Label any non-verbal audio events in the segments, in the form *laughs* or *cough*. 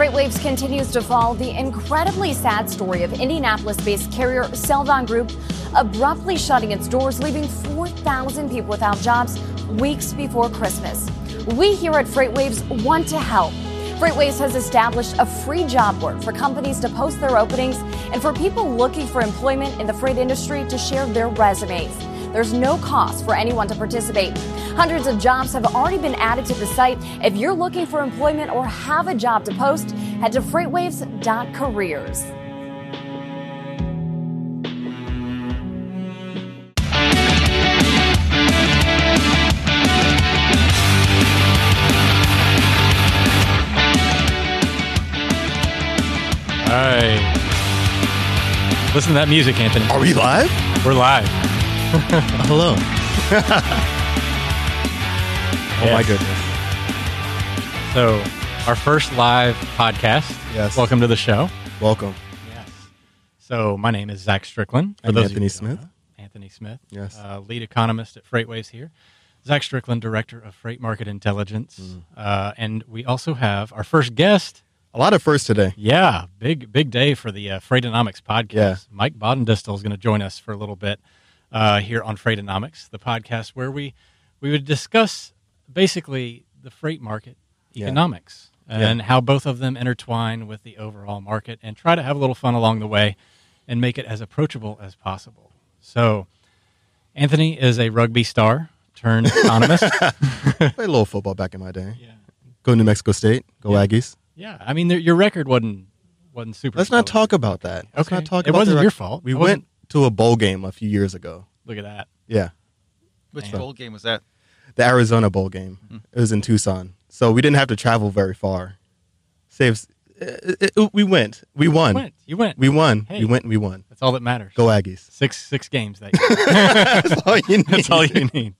FreightWaves continues to follow the incredibly sad story of Indianapolis based carrier Celadon Group abruptly shutting its doors, leaving 4,000 people without jobs weeks before Christmas. We here at FreightWaves want to help. FreightWaves has established a free job board for companies to post their openings and for people looking for employment in the freight industry to share their resumes. There's no cost for anyone to participate. Hundreds of jobs have already been added to the site. If you're looking for employment or have a job to post, head to freightwaves.careers. All right. Listen to that music, Anthony. Are we live? We're live. *laughs* Hello. *laughs* Oh my goodness. So, our first live podcast. Yes. Welcome to the show. Welcome. Yes. So, my name is Zach Strickland. I'm Anthony who don't Smith. know. Anthony Smith. Yes. Uh, lead economist at FreightWaves here. Zach Strickland, director of Freight Market Intelligence. Mm. Uh, and we also have our first guest. A lot of firsts today. Yeah, big big day for the uh, Freightonomics podcast. Yeah. Mike Baudendistel is going to join us for a little bit uh, here on Freightonomics, the podcast where we we would discuss basically the freight market Yeah. economics and how both of them intertwine with the overall market, and try to have a little fun along the way and make it as approachable as possible. So, Anthony is a rugby star turned *laughs* economist. *laughs* Played a little football back in my day. yeah, Go to New Mexico State. Go Yeah. Aggies. yeah. I mean, your record wasn't wasn't super. Let's not talk about that. Let's Okay. not talk It about wasn't your fault. We went to a bowl game a few years ago. Look at that. Yeah. Which Man. bowl game was that? The Arizona bowl game. Hmm. It was in Tucson. So we didn't have to travel very far. Saves. it- it- we went. We won. You went. You went. We won. Hey. We went and we won. That's all that matters. Go Aggies. Six six games that *laughs* year. That's all you need. *laughs* That's all you need.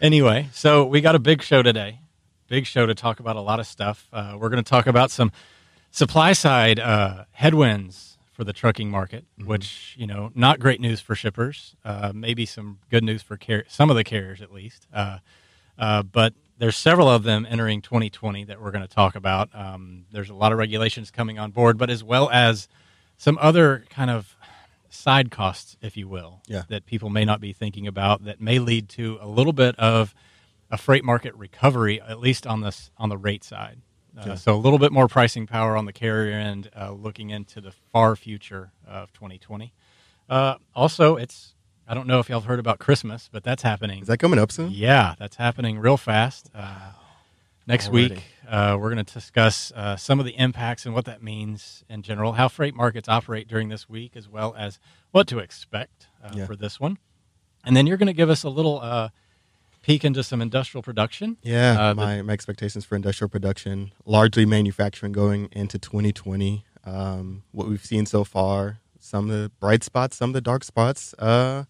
Anyway, so we got a big show today. Big show to talk about a lot of stuff. Uh, we're going to talk about some supply side uh, headwinds for the trucking market, Mm-hmm. which you know, not great news for shippers. Uh, maybe some good news for car- some of the carriers at least. Uh, uh, but there's several of them entering 2020 that we're going to talk about. Um, there's a lot of regulations coming on board, but as well as some other kind of side costs, if you will, Yeah. that people may not be thinking about that may lead to a little bit of a freight market recovery, at least on this on the rate side. Uh. So a little bit more pricing power on the carrier end, uh, looking into the far future of 2020. Uh, also, it's I don't know if y'all have heard about Christmas, but that's happening. Is that coming up soon? Yeah, that's happening real fast. Uh, next Already. week, uh, we're going to discuss uh, some of the impacts and what that means in general, how freight markets operate during this week, as well as what to expect uh, Yeah. for this one. And then you're going to give us a little uh, peek into some industrial production. Yeah, Uh, my, my expectations for industrial production, largely manufacturing going into 2020. Um, what we've seen so far, some of the bright spots, some of the dark spots, uh,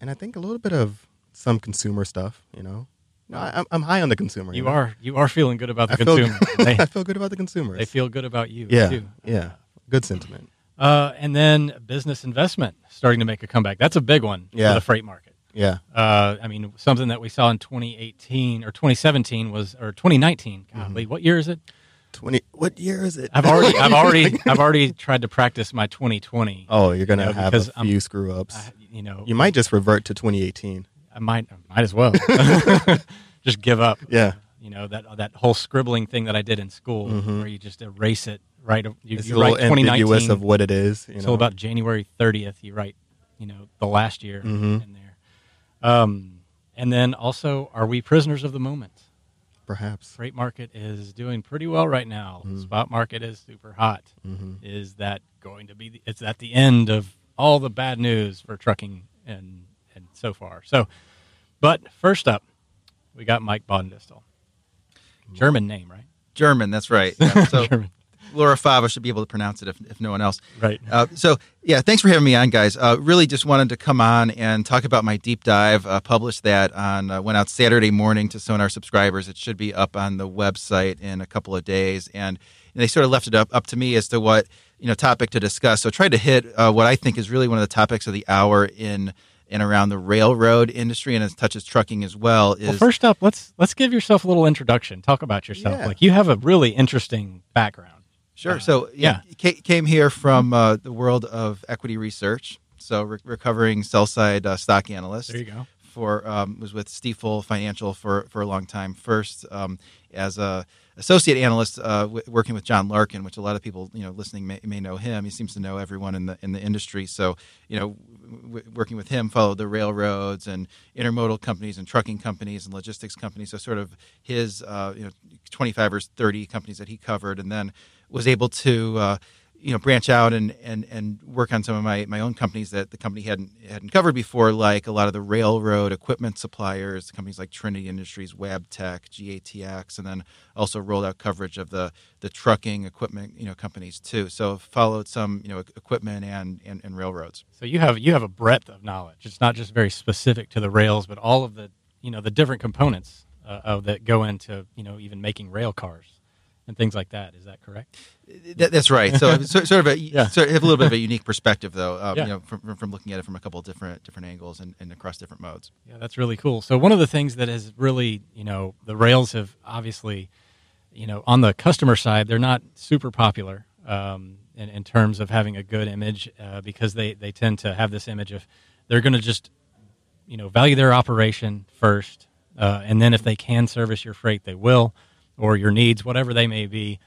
and I think a little bit of some consumer stuff. You know, no, I, I'm- I'm high on the consumer. You know? are you are feeling good about the I feel, consumer. they, *laughs* I feel good about the consumers. they feel good about you yeah, too. yeah, good sentiment. Uh, and then business investment starting to make a comeback. That's a big one Yeah. for the freight market. Yeah, Uh, I mean, something that we saw in 2018 or 2017 was, or 2019. Golly, what year is it? twenty. What year is it? I've already, I've *laughs* already, I've already tried to practice my 2020. oh, you're gonna You know, have a I'm- few screw ups. I- you know, you might just revert to 2018. I might, I might as well *laughs* just give up. Yeah, You know that that whole scribbling thing that I did in school, Mhm. where you just erase it right. You, it's you a little write 2019 ambiguous of what it is. You know, about January 30th. You write, you know, the last year Mhm. in there. Um, and then also, are we prisoners of the moment? perhaps. freight market is doing pretty well right now. Mhm. Spot market is super hot. hmm Is that going to be? The, it's at the end of all the bad news for trucking and and so far. So, but first up, we got Mike Baudendistel. German name, right? German, that's right. *laughs* Yeah, so German, Laura Fava should be able to pronounce it if, if no one else. right? Uh, so, yeah, thanks for having me on, guys. Uh, really just wanted to come on and talk about my deep dive. Uh, published that on, uh, went out Saturday morning to Sonar subscribers. It should be up on the website in a couple of days. And, and they sort of left it up, up to me as to what, you know, topic to discuss. So, tried to hit uh, what I think is really one of the topics of the hour in and around the railroad industry and it touches trucking as well. Is Well, first up, let's let's give yourself a little introduction. Talk about yourself. Yeah. Like you have a really interesting background. Sure. Uh, so yeah, yeah. came here from uh, the world of equity research. So re- recovering sell side uh, stock analyst. There you go. For um, was with Stifel Financial for for a long time. First um, as a associate analyst uh, w- working with John Larkin, which a lot of people you know listening may, may, know him. He seems to know everyone in the in the industry. So you know, w- working with him, followed the railroads and intermodal companies and trucking companies and logistics companies. So sort of his uh, you know twenty five or thirty companies that he covered, and then was able to. Uh, you know branch out and, and and work on some of my, my own companies that the company hadn't hadn't covered before, like a lot of the railroad equipment suppliers, companies like Trinity Industries, Wabtec, GATX, and then also rolled out coverage of the the trucking equipment you know companies too. So followed some you know equipment and, and, and railroads. So you have you have a breadth of knowledge. It's not just very specific to the rails, but all of the you know the different components uh, of that go into you know even making rail cars and things like that. Is that correct? That, that's right. *laughs* So, sort of a yeah. sort of have a little bit of a unique perspective, though. Yeah. You know, from, from looking at it from a couple of different different angles and, and across different modes. Yeah, that's really cool. So, one of the things that has really, you know, the rails have obviously, you know, on the customer side, they're not super popular um, in, in terms of having a good image uh, because they they tend to have this image of they're going to just, you know, value their operation first, uh, and then if they can service your freight, they will or your needs, whatever they may be.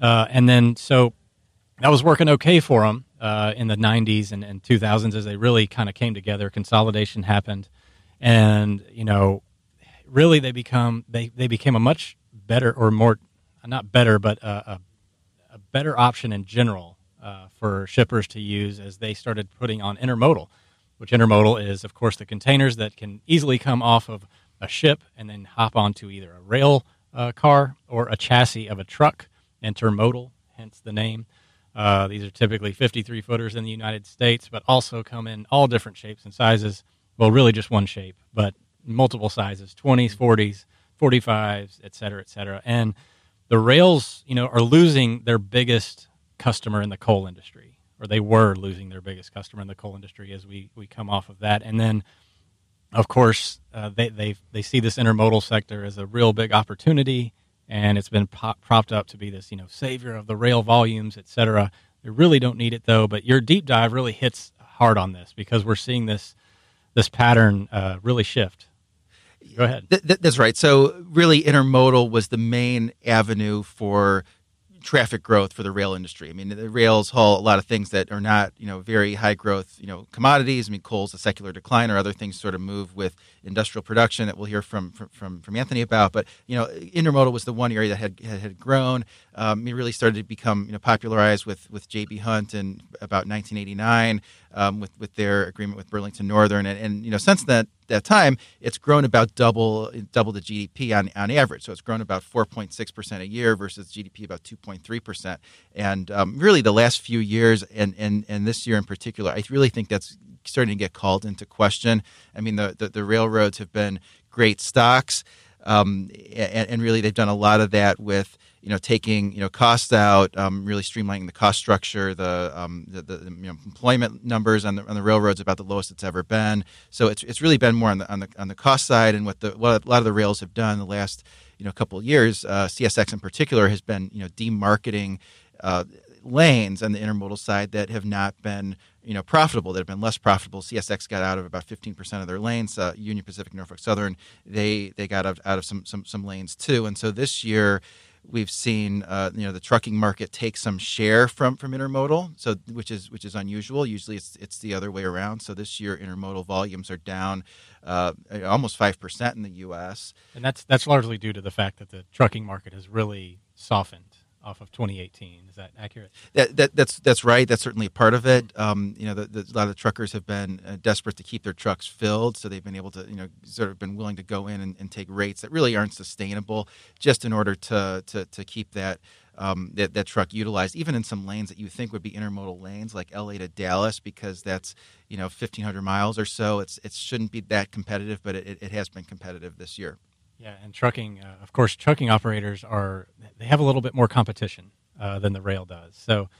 Uh, and then so that was working okay for them uh, in the 90s and, and 2000s as they really kind of came together. Consolidation happened, and you know, really they become they they became a much better or more not better but a, a, a better option in general uh, for shippers to use as they started putting on intermodal, which intermodal is of course the containers that can easily come off of a ship and then hop onto either a rail uh, car or a chassis of a truck, intermodal, hence the name. Uh, these are typically 53 footers in the United States, but also come in all different shapes and sizes. Well, really just one shape, but multiple sizes 20s, 40s, 45s, et cetera, et cetera. And the rails, you know, are losing their biggest customer in the coal industry, or they were losing their biggest customer in the coal industry as we, we come off of that. And then of course, uh, they, they, they see this intermodal sector as a real big opportunity, and it's been pop, propped up to be this, you know, savior of the rail volumes, et cetera. They really don't need it though, but your deep dive really hits hard on this because we're seeing this this pattern uh, really shift. Go ahead. Th- th- that's right. So, really, intermodal was the main avenue for traffic growth for the rail industry. I mean, the rails haul a lot of things that are not, you know, very high growth, you know, commodities. I mean, coal's a secular decline, or other things sort of move with industrial production that we'll hear from from from Anthony about. But you know, intermodal was the one area that had had, grown. Um, it really started to become you know popularized with with J.B. Hunt in about 1989 um, with with their agreement with Burlington Northern, and, and you know since that that time, it's grown about double double the GDP on, on average. So it's grown about 4.6 percent a year versus GDP about 2.3 percent. And um, really, the last few years, and, and and this year in particular, I really think that's starting to get called into question. I mean, the the, the railroads have been great stocks, um, and, and really they've done a lot of that with you know, taking you know costs out, um, really streamlining the cost structure. The um, the, the you know, employment numbers on the on the railroads about the lowest it's ever been. So it's it's really been more on the on the on the cost side, and what the what a lot of the rails have done the last you know couple of years. Uh, CSX in particular has been you know demarketing. Uh, lanes on the intermodal side that have not been you know profitable that have been less profitable csx got out of about 15% of their lanes uh, union pacific norfolk southern they they got out, out of some, some some lanes too and so this year We've seen uh, you know the trucking market take some share from from intermodal, so which is which is unusual. Usually it's it's the other way around. So this year intermodal volumes are down uh, almost five percent in the U.S. And that's that's largely due to the fact that the trucking market has really softened off of 2018. Is that accurate? That, that, that's that's right. That's certainly a part of it. Um, you know, the, the, a lot of the truckers have been uh, desperate to keep their trucks filled, so they've been able to, you know, sort of been willing to go in and, and take rates that really aren't sustainable, just in order to to, to keep that. Um, that, that truck utilized, even in some lanes that you think would be intermodal lanes, like LA to Dallas, because that's you know 1,500 miles or so. It's it shouldn't be that competitive, but it, it has been competitive this year. Yeah, and trucking, uh, of course, trucking operators are they have a little bit more competition uh, than the rail does. So,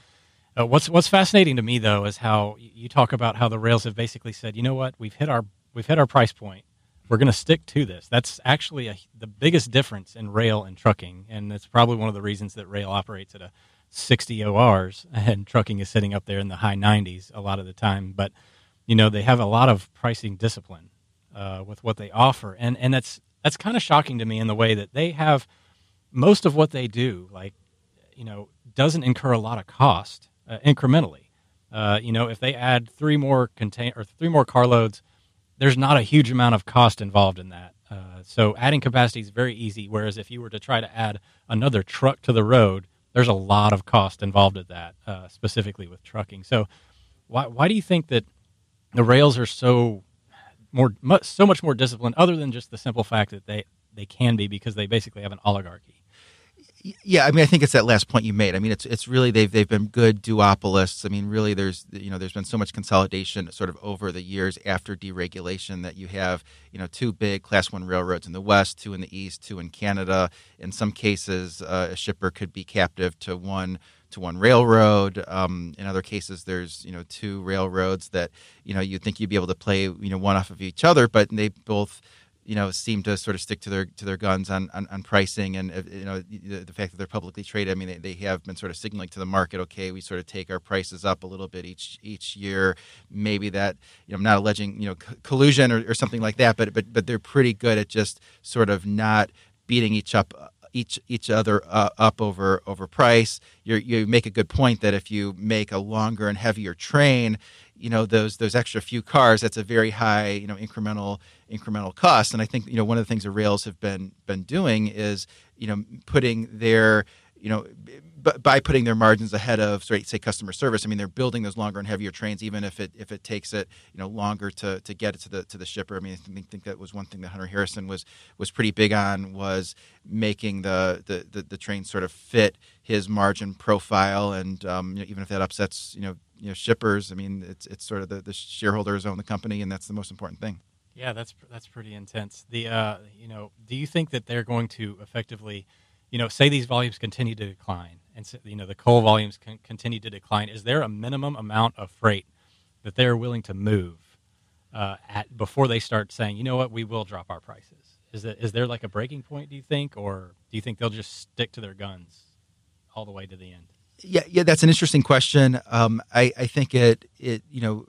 uh, what's what's fascinating to me though is how you talk about how the rails have basically said, you know what, we've hit our we've hit our price point. We're going to stick to this. That's actually a, the biggest difference in rail and trucking, and it's probably one of the reasons that rail operates at a 60 ORs, *laughs* and trucking is sitting up there in the high 90s a lot of the time. But you know they have a lot of pricing discipline uh, with what they offer, and and that's that's kind of shocking to me in the way that they have most of what they do, like you know, doesn't incur a lot of cost uh, incrementally. Uh, you know, if they add three more contain or three more carloads, there's not a huge amount of cost involved in that. Uh, so adding capacity is very easy. Whereas if you were to try to add another truck to the road, there's a lot of cost involved in that, uh, specifically with trucking. So why why do you think that the rails are so more so much more disciplined, other than just the simple fact that they they can be because they basically have an oligarchy? Yeah, I mean, I think it's that last point you made. I mean, it's it's really they've they've been good duopolists. I mean, really, there's you know there's been so much consolidation sort of over the years after deregulation that you have you know two big class one railroads in the west, two in the east, two in Canada. In some cases, uh, a shipper could be captive to one to one railroad. Um, in other cases, there's you know two railroads that you know you think you'd be able to play you know one off of each other, but they both you know seem to sort of stick to their to their guns on on, on pricing and uh, you know the, the, fact that they're publicly traded. I mean, they, they have been sort of signaling to the market, okay, we sort of take our prices up a little bit each each year. Maybe that you know I'm not alleging you know collusion or, or something like that, but but but they're pretty good at just sort of not beating each up each each other uh, up over over price. you you make a good point that if you make a longer and heavier train, you know those those extra few cars, that's a very high you know incremental incremental cost. And I think you know one of the things the rails have been been doing is you know putting their you know by putting their margins ahead of say customer service i mean they're building those longer and heavier trains even if it if it takes it you know longer to, to get it to the to the shipper. I mean i think, think that was one thing that hunter harrison was was pretty big on was making the the, the, the train sort of fit his margin profile. And um, you know, even if that upsets you know you know shippers i mean it's it's sort of the, the shareholders own the company and that's the most important thing. Yeah that's that's pretty intense. The uh you know do you think that they're going to effectively you know, say these volumes continue to decline, and so, you know the coal volumes continue to decline. Is there a minimum amount of freight that they're willing to move uh, at before they start saying, you know what, we will drop our prices? Is that is there like a breaking point? Do you think, or do you think they'll just stick to their guns all the way to the end? Yeah, yeah, that's an interesting question. Um, I, I think it it you know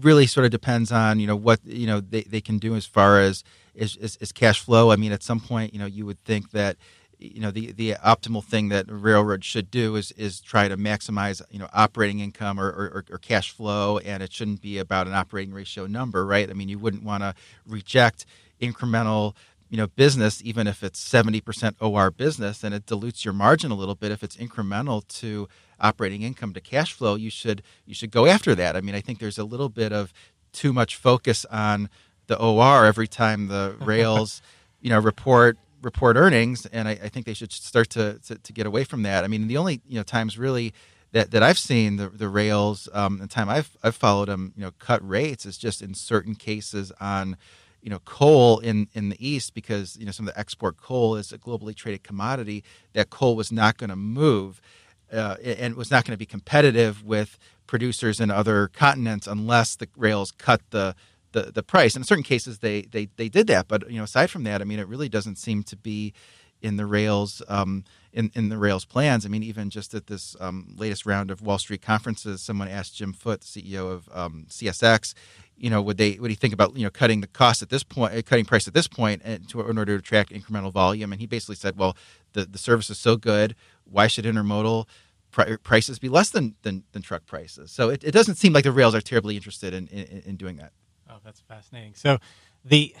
really sort of depends on you know what you know they, they can do as far as is, is, is cash flow. I mean, at some point, you know, you would think that you know the the optimal thing that a railroad should do is is try to maximize you know operating income or, or, or cash flow and it shouldn't be about an operating ratio number right? I mean you wouldn't want to reject incremental you know business even if it's 70% or business and it dilutes your margin a little bit. If it's incremental to operating income to cash flow you should you should go after that. I mean i think there's a little bit of too much focus on the or every time the *laughs* rails you know report report earnings, and I, I think they should start to, to, to get away from that. I mean, the only you know times really that, that I've seen the the rails, um, the time I've I've followed them, you know, cut rates is just in certain cases on you know coal in in the east because you know some of the export coal is a globally traded commodity that coal was not going to move uh, and was not going to be competitive with producers in other continents unless the rails cut the the, the price. In certain cases, they, they they did that. But you know, aside from that, I mean, it really doesn't seem to be in the rails um, in in the rails plans. I mean, even just at this um, latest round of Wall Street conferences, someone asked Jim Foote, CEO of um, CSX, you know, would they would he think about you know cutting the cost at this point, uh, cutting price at this point, and to, in order to attract incremental volume? And he basically said, well, the the service is so good, why should intermodal prices be less than, than, than truck prices. So it, it doesn't seem like the rails are terribly interested in, in, in doing that. Oh, that's fascinating. So, the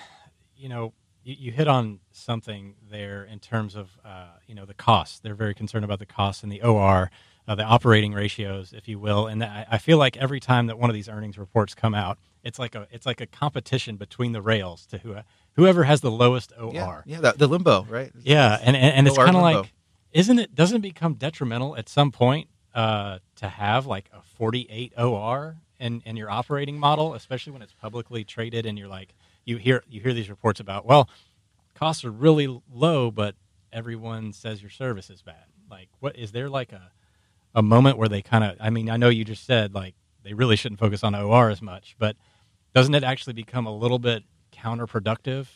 you know you, you hit on something there in terms of uh, you know the costs. They're very concerned about the costs and the OR, uh, the operating ratios, if you will. And I, I feel like every time that one of these earnings reports come out, it's like a it's like a competition between the rails to who whoever has the lowest OR. Yeah, yeah the, the limbo, right? Yeah, and and, and it's kind of like, isn't it? Doesn't it become detrimental at some point uh, to have like a 48 OR in, in your operating model, especially when it's publicly traded and you're like you hear you hear these reports about well costs are really low, but everyone says your service is bad. Like, what is there like a a moment where they kind of? I mean, I know you just said like they really shouldn't focus on OR as much, but doesn't it actually become a little bit counterproductive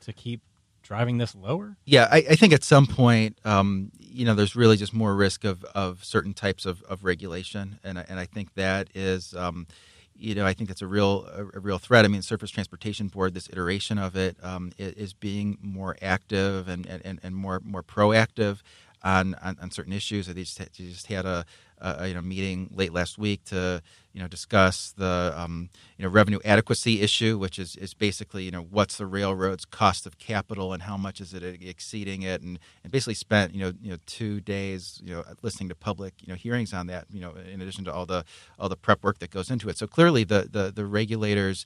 to keep driving this lower? Yeah, I, I think at some point, um, you know, there's really just more risk of, of certain types of, of regulation, and I, and I think that is, um, you know, I think that's a real a, a, real threat. I mean, Surface Transportation Board, this iteration of it, um, is being more active and, and, and more more proactive on, on, certain issues. They just, they just had a, a, you know meeting late last week to you know discuss the um, you know revenue adequacy issue, which is, is basically you know what's the railroad's cost of capital and how much is it exceeding it, and, and basically spent you know you know two days you know listening to public you know hearings on that you know in addition to all the all the prep work that goes into it. So clearly the the, the regulators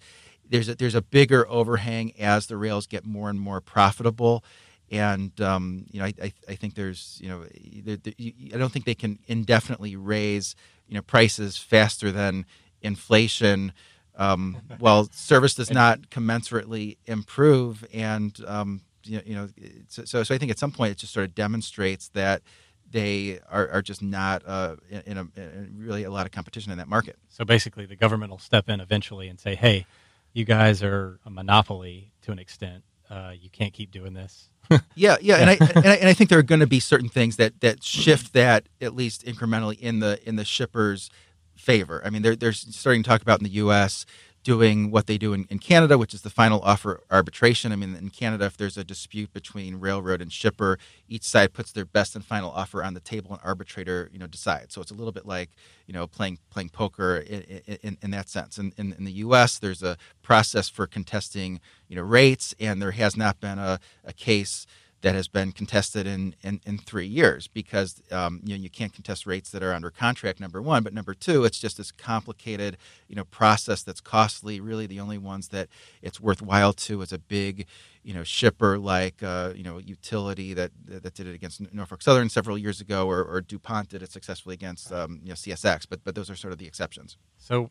there's a, there's a bigger overhang as the rails get more and more profitable and um, you know, I, I, I, think there's, you know, I don't think they can indefinitely raise, you know, prices faster than inflation, um, *laughs* while service does not commensurately improve. And um, you know, you know so, so I think at some point it just sort of demonstrates that they are, are just not uh, in, a, in really a lot of competition in that market. So basically, the government will step in eventually and say, "Hey, you guys are a monopoly to an extent. Uh, you can't keep doing this." *laughs* yeah, yeah, and I, *laughs* and I and I think there are going to be certain things that that shift that at least incrementally in the in the shippers' favor. I mean, they're they're starting to talk about in the U.S doing what they do in, in, Canada, which is the final offer arbitration. I mean, in Canada, if there's a dispute between railroad and shipper, each side puts their best and final offer on the table, and arbitrator, you know, decides. So it's a little bit like you know playing playing poker in, in, in that sense. And in, in, the U.S., there's a process for contesting you know rates, and there has not been a, a case that has been contested in, in, in three years because um, you know you can't contest rates that are under contract. Number one, but number two, it's just this complicated you know process that's costly. Really, the only ones that it's worthwhile to is a big you know shipper like uh, you know utility that that did it against Norfolk Southern several years ago, or, or Dupont did it successfully against um, you know CSX. But but those are sort of the exceptions. So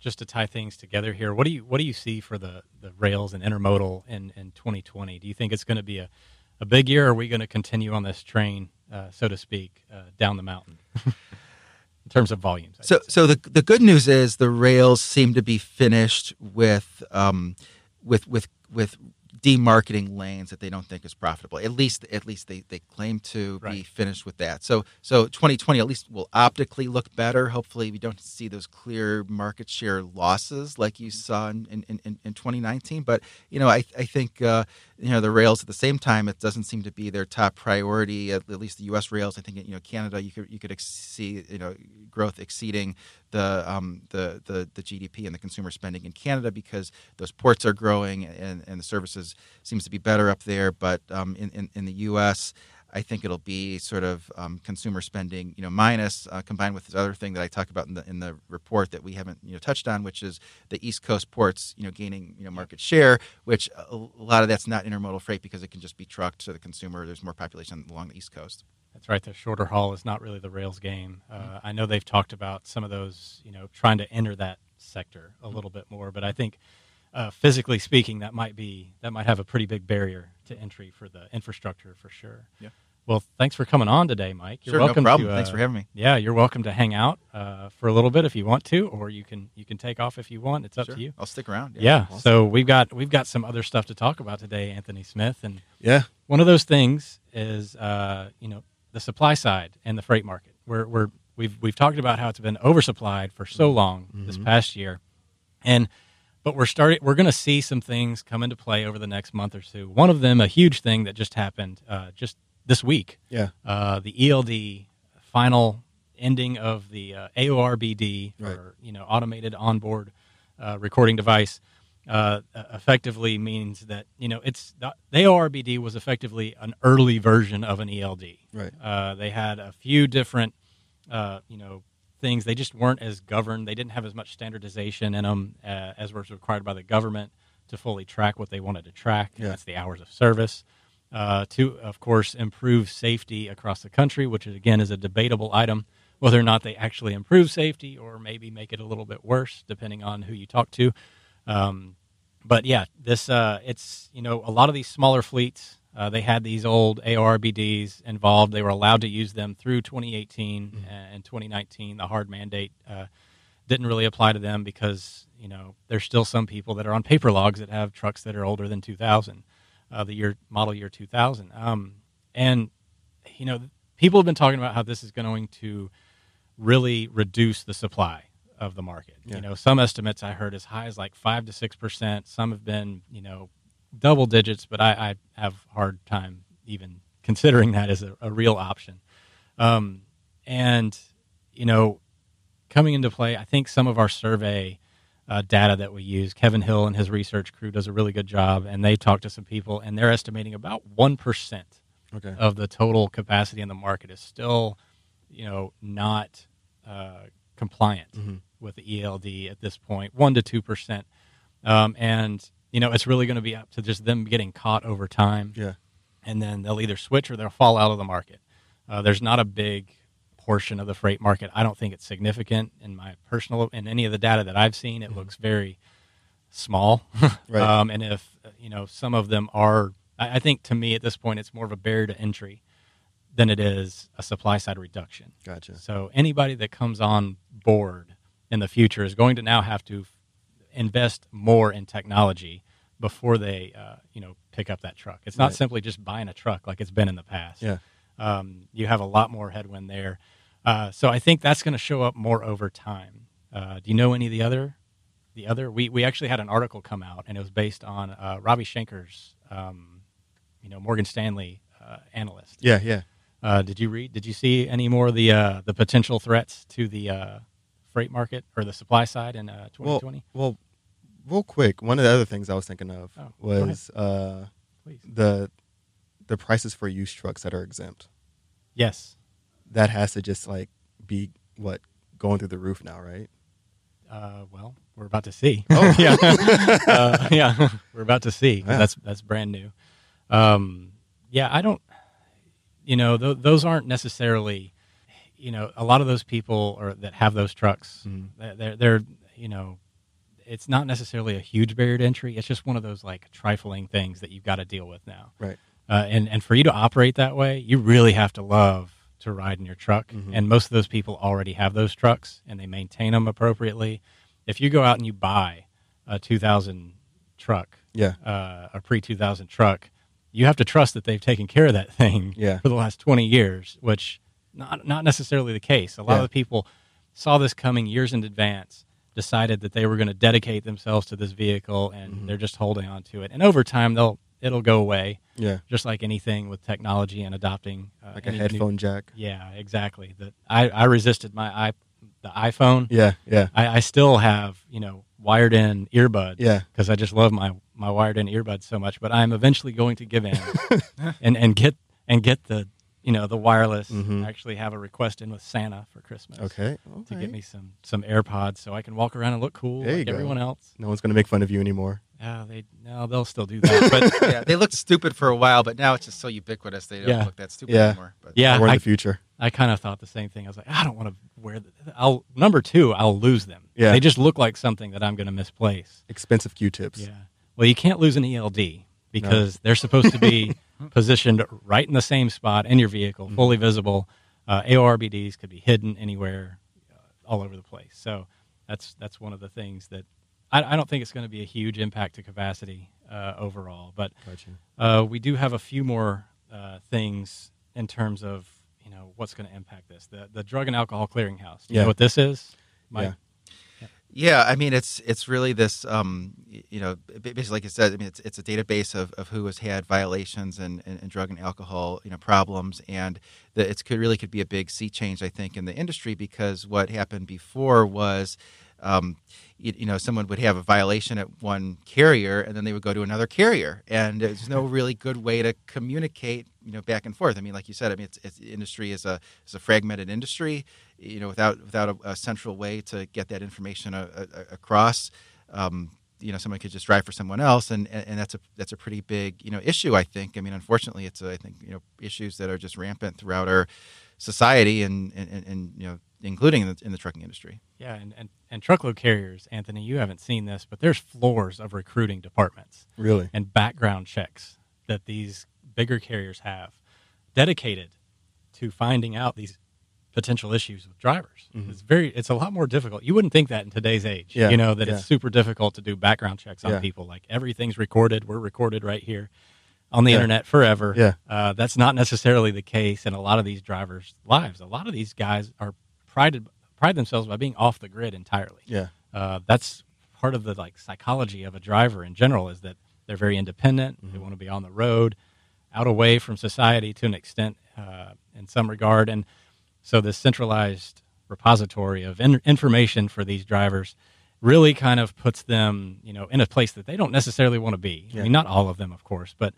just to tie things together here, what do you what do you see for the, the rails and intermodal in, in 2020? Do you think it's going to be a a big year? Or are we going to continue on this train, uh, so to speak, uh, down the mountain *laughs* in terms of volumes? I so, so the the good news is the rails seem to be finished with um, with with with demarketing lanes that they don't think is profitable. At least, at least they, they claim to right. be finished with that. So, so 2020 at least will optically look better. Hopefully, we don't see those clear market share losses like you saw in, in, in, in 2019. But you know, I, I think uh, you know the rails at the same time it doesn't seem to be their top priority. At, at least the U.S. rails. I think you know Canada you could you could see you know growth exceeding the, um, the, the the GDP and the consumer spending in Canada because those ports are growing and, and the services seems to be better up there. But um, in, in, in the U.S. I think it'll be sort of um, consumer spending, you know, minus uh, combined with this other thing that I talk about in the in the report that we haven't you know touched on, which is the East Coast ports, you know, gaining you know market share, which a, lot of that's not intermodal freight because it can just be trucked to the consumer. There's more population along the East Coast. That's right. The shorter haul is not really the rails game. Uh, mm-hmm. I know they've talked about some of those, you know, trying to enter that sector a mm-hmm. little bit more, but I think uh, physically speaking, that might be that might have a pretty big barrier to entry for the infrastructure for sure. Yeah. Well, thanks for coming on today, Mike. You're sure, welcome no problem. To, uh, thanks for having me. Yeah, you're welcome to hang out uh, for a little bit if you want to, or you can you can take off if you want. It's up sure. to you. I'll stick around. Yeah. yeah. So we've got we've got some other stuff to talk about today, Anthony Smith, and yeah, one of those things is uh, you know the supply side and the freight market. We're, we're we've we've talked about how it's been oversupplied for so long mm-hmm. this past year, and but we're starting we're going to see some things come into play over the next month or two. One of them, a huge thing that just happened uh, just this week. Yeah. Uh, the ELD final ending of the uh, AOBRD, right. or you know, automated onboard uh, recording device, uh, effectively means that you know it's the, the AOBRD was effectively an early version of an ELD. Right. Uh, they had a few different, uh, you know. Things they just weren't as governed. They didn't have as much standardization in them as was required by the government to fully track what they wanted to track. Yeah. That's the hours of service uh, to, of course, improve safety across the country, which again is a debatable item, whether or not they actually improve safety or maybe make it a little bit worse, depending on who you talk to. Um, but yeah, this uh, it's you know a lot of these smaller fleets. Uh, they had these old AOBRDs involved. They were allowed to use them through 2018 mm-hmm. and 2019. The hard mandate uh, didn't really apply to them because you know there's still some people that are on paper logs that have trucks that are older than 2000. Uh, the year model year 2000. Um, and you know, people have been talking about how this is going to really reduce the supply of the market. Yeah. You know, some estimates I heard as high as like five to six percent. Some have been, you know, double digits, but I, I have hard time even considering that as a, a real option. Um, and you know, coming into play, I think some of our survey uh, data that we use, Kevin Hill and his research crew does a really good job, and they talk to some people, and they're estimating about one percent Okay. of the total capacity in the market is still, you know, not uh, compliant Mhm. with the ELD at this point, one to two percent, um, and you know it's really going to be up to just them getting caught over time, Yeah. and then they'll either switch or they'll fall out of the market. Uh, there's not a big portion of the freight market. I don't think it's significant in my personal in any of the data that I've seen. It looks very small, *laughs* Right. um, and if you know some of them are, I, I think to me at this point it's more of a barrier to entry than it is a supply side reduction. Gotcha. So anybody that comes on board in the future is going to now have to invest more in technology before they, uh, you know, pick up that truck. It's not Right. simply just buying a truck like it's been in the past. Yeah. Um, you have a lot more headwind there. Uh, so I think that's going to show up more over time. Uh, do you know any of the other? The other, we, we actually had an article come out, and it was based on uh, Ravi Shanker's, um, you know, Morgan Stanley uh, analyst. Yeah. Yeah. Uh, did you read? Did you see any more of the uh, the potential threats to the uh, freight market or the supply side in uh, Well, 2020? well, real quick, one of the other things I was thinking of Oh, was uh, the the prices for used trucks that are exempt. Yes. That has to just like be what going through the roof now, right? Uh, well, we're about to see. Oh. *laughs* yeah, *laughs* uh, yeah, we're about to see. Yeah. That's that's brand new. Um, yeah, I don't. You know, th- those aren't necessarily. You know, a lot of those people or that have those trucks, they're, they're they're you know, it's not necessarily a huge barrier to entry. It's just one of those like trifling things that you've got to deal with now. Right. Uh, and and for you to operate that way, you really have to love to ride in your truck. Mhm. And most of those people already have those trucks and they maintain them appropriately. If you go out and you buy a 2000 truck, Yeah. uh, a pre 2000 truck, you have to trust that they've taken care of that thing Yeah. for the last 20 years, which not not necessarily the case. A lot Yeah. of the people saw this coming years in advance, decided that they were going to dedicate themselves to this vehicle, and Mhm. they're just holding on to it. And over time, they'll it'll go away, Yeah. just like anything with technology and adopting uh, Like a any new- headphone jack. yeah, exactly. That I, I resisted my i the iPhone. Yeah. Yeah. I, I still have you know wired in earbuds. Yeah. because I just love my my wired in earbuds so much. But I'm eventually going to give in *laughs* and and get and get the you know the wireless. Mhm. Actually, have a request in with Santa for Christmas. Okay. To get me some some AirPods so I can walk around and look cool There like everyone else. No one's gonna make fun of you anymore. Yeah, they no, they'll still do that. But *laughs* yeah, they looked stupid for a while, but now it's just so ubiquitous they don't Yeah. look that stupid Yeah. anymore. But yeah, We're in I, the future. I kind of thought the same thing. I was like, I don't want to wear. The, I'll number two, I'll lose them. Yeah. they just look like something that I'm going to misplace. Expensive Q-tips. Yeah. Well, you can't lose an ELD because they're supposed to be *laughs* positioned right in the same spot in your vehicle, Mm-hmm. fully visible. Uh, AOBRDs could be hidden anywhere, uh, all over the place. So that's that's one of the things that I, I don't think it's going to be a huge impact to capacity uh, overall. But Gotcha. uh, we do have a few more uh, things in terms of you know what's going to impact this. The the Drug and Alcohol Clearinghouse. Do you Yeah. know what this is? Mike? Yeah. Yeah, I mean it's it's really this um, you know basically like I said I mean it's it's a database of, of who has had violations and, and, and drug and alcohol you know problems and the, it's could really could be a big sea change I think in the industry because what happened before was um, you, know someone would have a violation at one carrier and then they would go to another carrier. And there's no really good way to communicate you know back and forth. I mean like you said I mean it's, it's industry is a is a fragmented industry you know without without a, a central way to get that information a, a, across. Um, you know someone could just drive for someone else and, and and that's a that's a pretty big you know issue I think. I mean unfortunately it's a, I think you know issues that are just rampant throughout our society and and, and, and you know including in the, in the trucking industry Yeah, and, and, and truckload carriers, Anthony, you haven't seen this, but there's floors of recruiting departments Really. and background checks that these bigger carriers have dedicated to finding out these potential issues with drivers. Mhm. It's very it's a lot more difficult. You wouldn't think that in today's age. Yeah, You know, that yeah. it's super difficult to do background checks on Yeah. people. Like everything's recorded. We're recorded right here. On the Yeah. internet forever. Yeah. Uh, that's not necessarily the case in a lot of these drivers' lives. A lot of these guys are prided pride themselves by being off the grid entirely. Yeah. Uh, that's part of the like psychology of a driver in general is that they're very independent. They want to be on the road, out away from society to an extent uh, in some regard, and so this centralized repository of in- information for these drivers really kind of puts them, you know, in a place that they don't necessarily want to be. I Yeah. mean, not all of them, of course, but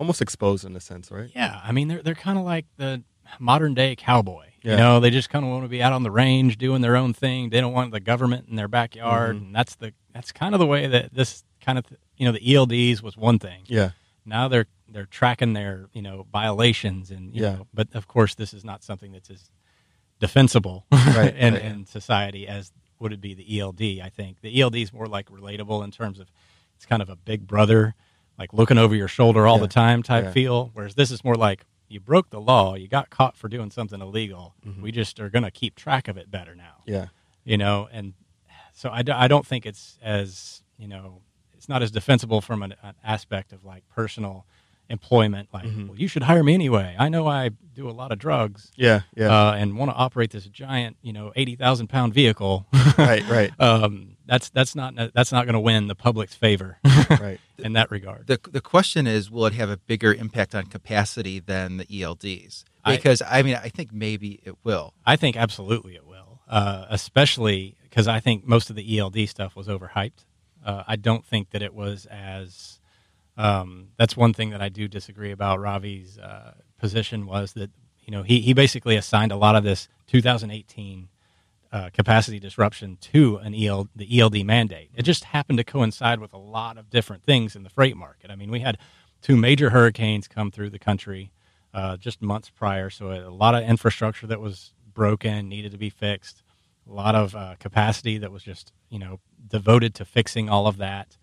Almost exposed in a sense, right? yeah, I mean, they're they're kind of like the modern day cowboy. Yeah. You know, they just kind of want to be out on the range doing their own thing. They don't want the government in their backyard, Mm-hmm. and that's the that's kind of the way that this kind of you know the ELDs was one thing. Yeah. Now they're they're tracking their you know violations, and you Yeah. know, but of course this is not something that's as defensible *laughs* Right, in, right. in society as would it be the ELD. I think the ELD is more like relatable in terms of it's kind of a big brother, like looking over your shoulder all Yeah. the time type Yeah. feel. Whereas this is more like you broke the law, you got caught for doing something illegal. Mm-hmm. We just are going to keep track of it better now Yeah. you know and so I, d- I don't think it's as you know it's not as defensible from an, an aspect of like personal employment like Mm-hmm. well you should hire me anyway i know i do a lot of drugs Yeah. Yeah. uh, and want to operate this giant you know 80000 pound vehicle *laughs* right. Right. *laughs* um, that's that's not that's not going to win the public's favor *laughs* right. in that regard The the question is, will it have a bigger impact on capacity than the ELDs? I- Because I, mean, I think maybe it will. I think absolutely it will, uh, especially because I think most of the ELD stuff was overhyped. Uh, I don't think that it was as. Um, that's one thing that I do disagree about. Ravi's uh, position was that you know he he basically assigned a lot of this 2018 uh, capacity disruption to an EL, the ELD mandate. It just happened to coincide with a lot of different things in the freight market. I mean, we had two major hurricanes come through the country uh, just months prior, so a lot of infrastructure that was broken needed to be fixed. A lot of uh, capacity that was just you know devoted to fixing all of that.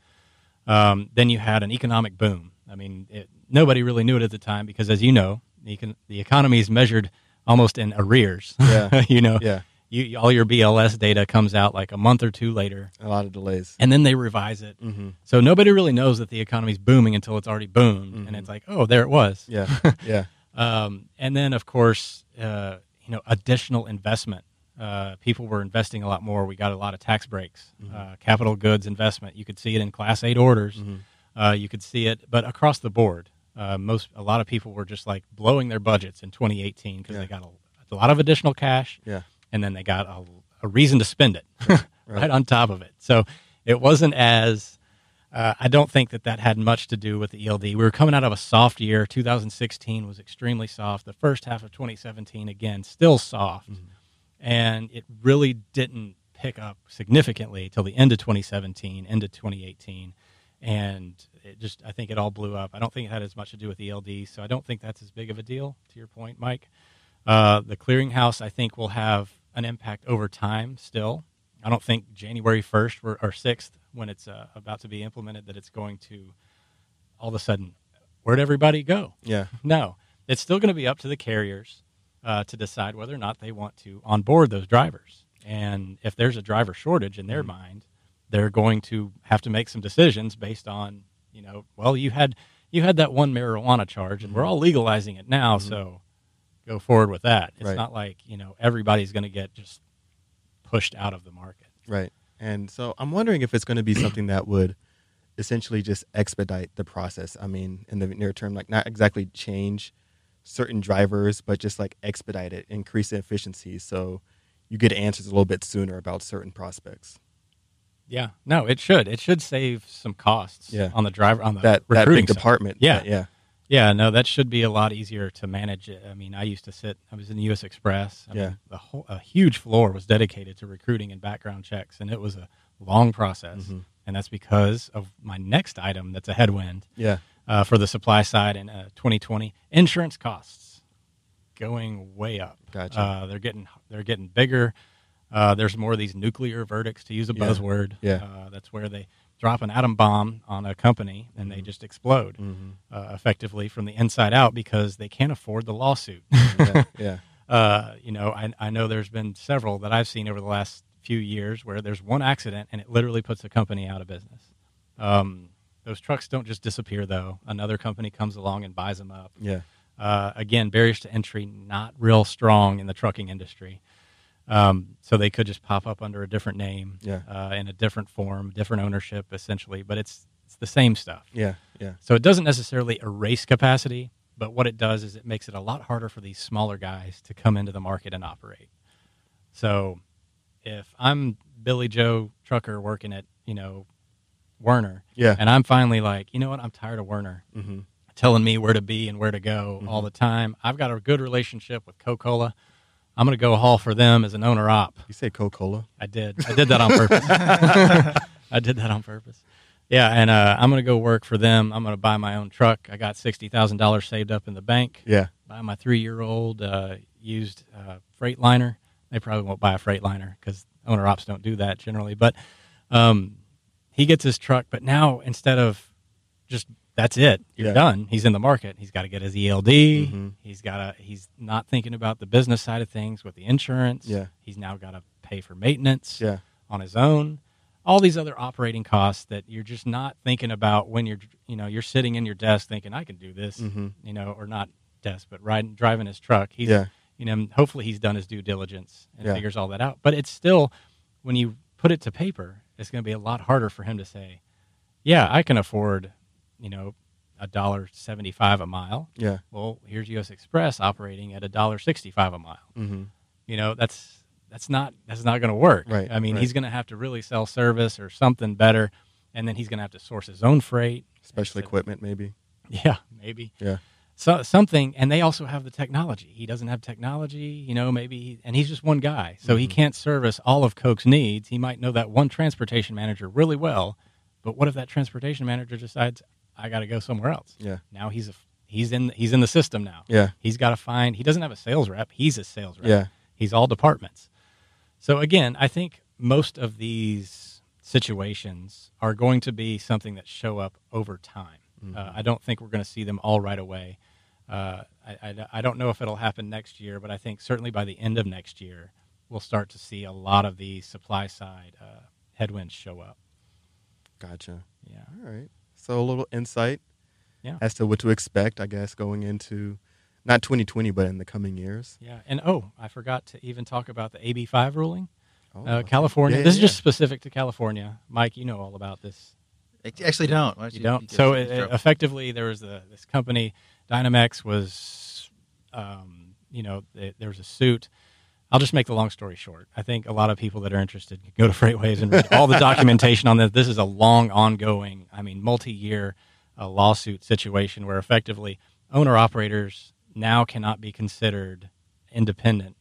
Um, then you had an economic boom. I mean, it, nobody really knew it at the time because, as you know, the, econ- the economy is measured almost in arrears. Yeah. *laughs* you know, Yeah. You, all your BLS data comes out like a month or two later, A lot of delays. and then they revise it. Mm-hmm. So nobody really knows that the economy's booming until it's already boomed, and it's like, oh, there it was. Yeah. *laughs* Yeah. Um, and then, of course, uh, you know, additional investment. Uh, people were investing a lot more. We got a lot of tax breaks, uh, capital goods investment. You could see it in Class Eight orders. Uh, you could see it, but across the board, uh, most a lot of people were just like blowing their budgets in 2018 because Yeah. they got a, a lot of additional cash, Yeah. And then they got a, a reason to spend it *laughs* *laughs* right. on top of it. So it wasn't as uh, I don't think that that had much to do with the ELD. We were coming out of a soft year. 2016 was extremely soft. The first half of 2017, again, still soft. And it really didn't pick up significantly till the end of 2017, end of 2018. And it just, I think it all blew up. I don't think it had as much to do with ELD. So I don't think that's as big of a deal, to your point, Mike. Uh, the clearinghouse, I think, will have an impact over time still. I don't think January 1st or, or 6th, when it's uh, about to be implemented, that it's going to all of a sudden, where'd everybody go? Yeah. No, it's still going to be up to the carriers uh, to decide whether or not they want to onboard those drivers. And if there's a driver shortage in their mind, they're going to have to make some decisions based on, you know, well, you had you had that one marijuana charge, and we're all legalizing it now, so go forward with that. It's Right. not like you know everybody's going to get just pushed out of the market. Right. And so I'm wondering if it's going to be something that would essentially just expedite the process. I mean, in the near term, like not exactly change certain drivers, but just like expedite it, increase the efficiency so you get answers a little bit sooner about certain prospects. Yeah, no, it should. It should save some costs Yeah. on the driver on the That that recruiting big department. Yeah. that- yeah. Yeah, no, that should be a lot easier to manage. I mean, I used to sit. I was in the U.S. Xpress. I Yeah. mean, the whole a huge floor was dedicated to recruiting and background checks, and it was a long process. Mm-hmm. And that's because of my next item. That's a headwind Yeah. uh, for the supply side in uh, 2020. Insurance costs going way up. Gotcha. Uh, they're getting they're getting bigger. Uh, there's more of these nuclear verdicts, to use a Yeah. buzzword. Yeah. Uh, that's where they drop an atom bomb on a company and Mm-hmm. they just explode uh, effectively from the inside out because they can't afford the lawsuit. *laughs* Yeah. *laughs* yeah. uh, you know, I, I know there's been several that I've seen over the last few years where there's one accident and it literally puts a company out of business. Um, Those trucks don't just disappear, though. Another company comes along and buys them up. Yeah. Uh, again, barriers to entry not real strong in the trucking industry. Um, so they could just pop up under a different name, Yeah. uh, in a different form, different ownership, essentially. But it's it's the same stuff. Yeah. Yeah. So it doesn't necessarily erase capacity, but what it does is it makes it a lot harder for these smaller guys to come into the market and operate. So if I'm Billy Joe trucker working at, you know, Werner, Yeah. and I'm finally like, you know what, I'm tired of Werner Mm-hmm. telling me where to be and where to go all the time. I've got a good relationship with Coca-Cola. I'm going to go haul for them as an owner op. You say Coca Cola? I did. I did that on purpose. *laughs* I did that on purpose. Yeah, and uh, I'm going to go work for them. I'm going to buy my own truck. I got sixty thousand dollars saved up in the bank. Yeah. Buy my three-year-old uh, used uh, Freightliner. They probably won't buy a Freightliner because owner ops don't do that generally. But um, he gets his truck. But now instead of just that's it, you're Yeah. done. He's in the market. He's got to get his ELD. Mhm. He's got to. He's not thinking about the business side of things with the insurance. Yeah. He's now got to pay for maintenance Yeah. on his own. All these other operating costs that you're just not thinking about when you're, you know, you're sitting in your desk thinking, I can do this, Mm-hmm. you know, or not desk, but riding, driving his truck. He's, Yeah. you know, hopefully he's done his due diligence and Yeah. figures all that out. But it's still, when you put it to paper, it's going to be a lot harder for him to say, yeah, I can afford, you know, a dollar seventy-five a mile. Yeah. Well, here's U.S. Xpress operating at a dollar sixty-five a mile Mm-hmm. you know that's that's not that's not going to work Right, i mean right. he's going to have to really sell service or something better and then he's going to have to source his own freight Special equipment, maybe. yeah maybe Yeah. so something and they also have the technology he doesn't have technology you know maybe he, and he's just one guy so he Mhm. can't service all of coke's needs he might know that one transportation manager really well but what if that transportation manager decides i got to go somewhere else Yeah. now he's a he's in he's in the system now Yeah. he's got to find he doesn't have a sales rep he's a sales rep Yeah. He's all departments. So again, I think most of these situations are going to be something that show up over time. Mm-hmm. Uh, I don't think we're going to see them all right away. Uh, I, I, I don't know if it'll happen next year, but I think certainly by the end of next year, we'll start to see a lot of these supply side uh, headwinds show up. Gotcha. Yeah. All right. So a little insight Yeah. as to what to expect, I guess, going into not 2020, but in the coming years. Yeah. And oh, I forgot to even talk about the AB5 ruling. Oh, Uh. California. Yeah, this yeah, is just specific to California. Mike, you know all about this. I actually don't. Why You give don't. us So a it, effectively, there was the, this company, Dynamex, was, um, you know, th- there was a suit. I'll just make the long story short. I think a lot of people that are interested can go to *laughs* FreightWaves and read all the documentation on this. This is a long, ongoing, I mean, multi-year uh, lawsuit situation where effectively owner operators now cannot be considered independent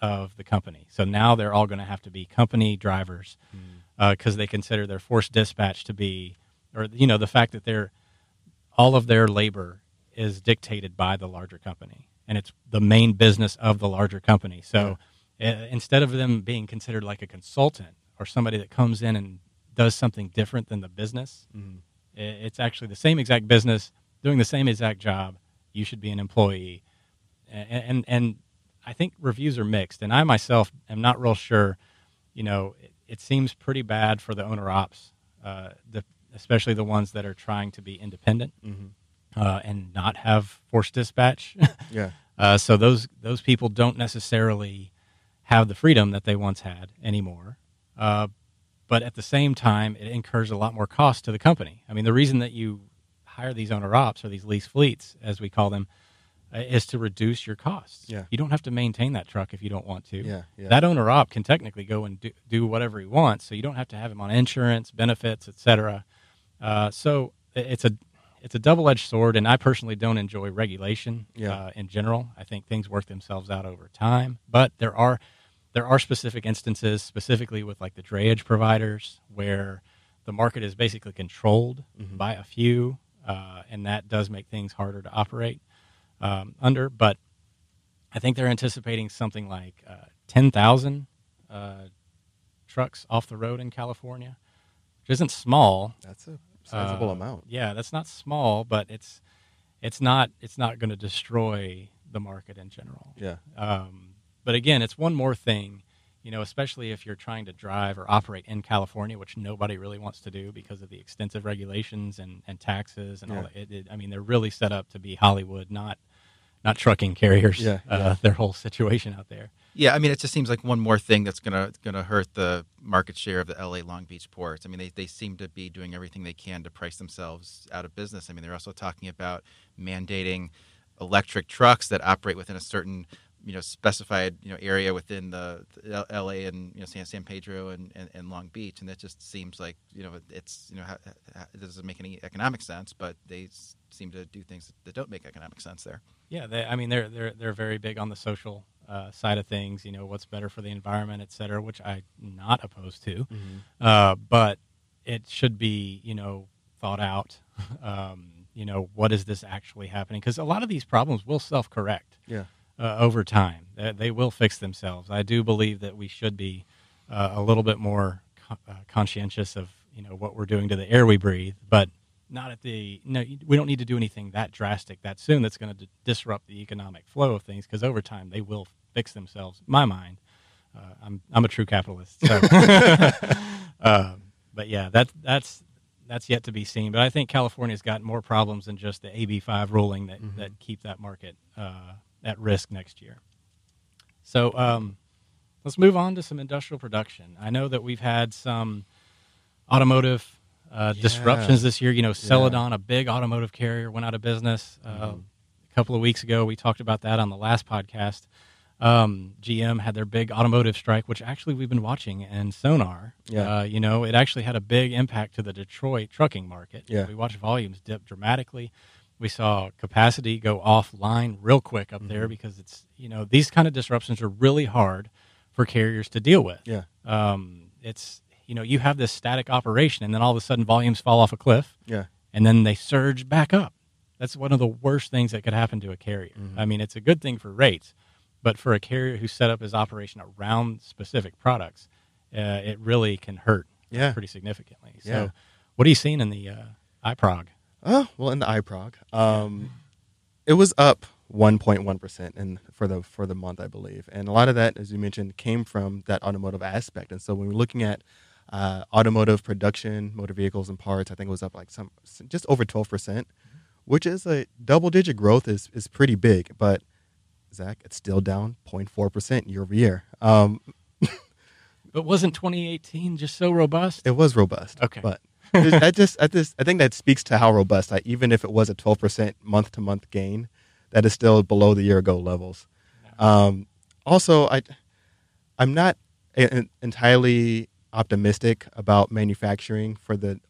of the company. So now they're all going to have to be company drivers because they consider their forced dispatch to be, or you know, the fact that they're all of their labor is dictated by the larger company, and it's the main business of the larger company. So uh, instead of them being considered like a consultant or somebody that comes in and does something different than the business, Mhm. it's actually the same exact business doing the same exact job. You should be an employee, and and, and I think reviews are mixed, and I myself am not real sure. You know, it, it seems pretty bad for the owner ops, uh, the, especially the ones that are trying to be independent Mhm. Uh, and not have forced dispatch. *laughs* Yeah. uh, so those those people don't necessarily have the freedom that they once had anymore. Uh, but at the same time, it incurs a lot more cost to the company. I mean, the reason that you hire these owner ops or these lease fleets, as we call them, uh, is to reduce your costs. Yeah. You don't have to maintain that truck if you don't want to. Yeah. Yeah. That owner op can technically go and do, do whatever he wants, so you don't have to have him on insurance, benefits, etc. Uh, so it's a it's a double edged sword, and I personally don't enjoy regulation Yeah. uh, in general. I think things work themselves out over time, but there are there are specific instances, specifically with like the drayage providers, where the market is basically controlled Mhm. by a few, uh, and that does make things harder to operate um, under. But I think they're anticipating something like uh, ten thousand uh, trucks off the road in California, which isn't small. That's a sizable Uh, amount. Yeah, that's not small, but it's it's not it's not going to destroy the market in general. Yeah. Um, but again, it's one more thing You know, especially if you're trying to drive or operate in California, which nobody really wants to do because of the extensive regulations and, and taxes and all that. It, it, I mean, they're really set up to be Hollywood, not not trucking carriers. Yeah, uh, yeah. Their whole situation out there. Yeah, I mean, it just seems like one more thing that's gonna gonna hurt the market share of the LA Long Beach ports. I mean, they, they seem to be doing everything they can to price themselves out of business. I mean, they're also talking about mandating electric trucks that operate within a certain you know specified you know area within the, the LA and you know San San Pedro and, and, and Long Beach, and that just seems like you know it's you know ha, ha, it doesn't make any economic sense, but they s- seem to do things that don't make economic sense there. Yeah, they, I mean they're they're they're very big on the social uh, side of things. You know what's better for the environment, et cetera, which I'm not opposed to. Uh, but it should be you know thought out. *laughs* um, you know what is this actually happening? Because a lot of these problems will self correct Yeah. Uh, over time. They, they will fix themselves. I do believe that we should be uh, a little bit more co- uh, conscientious of you know what we're doing to the air we breathe, but not at the no. We don't need to do anything that drastic that soon. That's going to d- disrupt the economic flow of things because over time they will fix themselves. My mind, uh, I'm I'm a true capitalist. So. *laughs* *laughs* um, but yeah, that that's that's yet to be seen. But I think California's got more problems than just the AB5 ruling that, that keep that market uh, at risk next year. So um, let's move on to some industrial production. I know that we've had some automotive uh, Yeah. disruptions this year. You know, Celadon, a big automotive carrier, went out of business uh, a couple of weeks ago. We talked about that on the last podcast. Um, GM had their big automotive strike, which actually we've been watching, and Sonar. Yeah. Uh, you know, it actually had a big impact to the Detroit trucking market. Yeah. We watched volumes dip dramatically. We saw capacity go offline real quick up Mm-hmm. there because it's, you know, these kind of disruptions are really hard for carriers to deal with. Yeah. Um, it's, you know, you have this static operation and then all of a sudden volumes fall off a cliff Yeah. and then they surge back up. That's one of the worst things that could happen to a carrier. Mm-hmm. I mean, it's a good thing for rates, but for a carrier who set up his operation around specific products, uh, it really can hurt Yeah. pretty significantly. So, Yeah. what are you seeing in the uh, iProg? Oh, well, in the iProg, um, it was up 1.1 percent in for the for the month, I believe, and a lot of that, as you mentioned, came from that automotive aspect. And so when we're looking at uh, automotive production, motor vehicles and parts, I think it was up like some just over 12 percent, which is a double digit growth is is pretty big. But Zach, it's still down 0.4 percent year over year. Um, *laughs* But wasn't 2018 just so robust? It was robust. Okay. But I just, I just, I think that speaks to how robust. I, even if it was a 12% month to month gain, that is still below the year ago levels. Um, also, I, I'm not en- entirely optimistic about manufacturing for the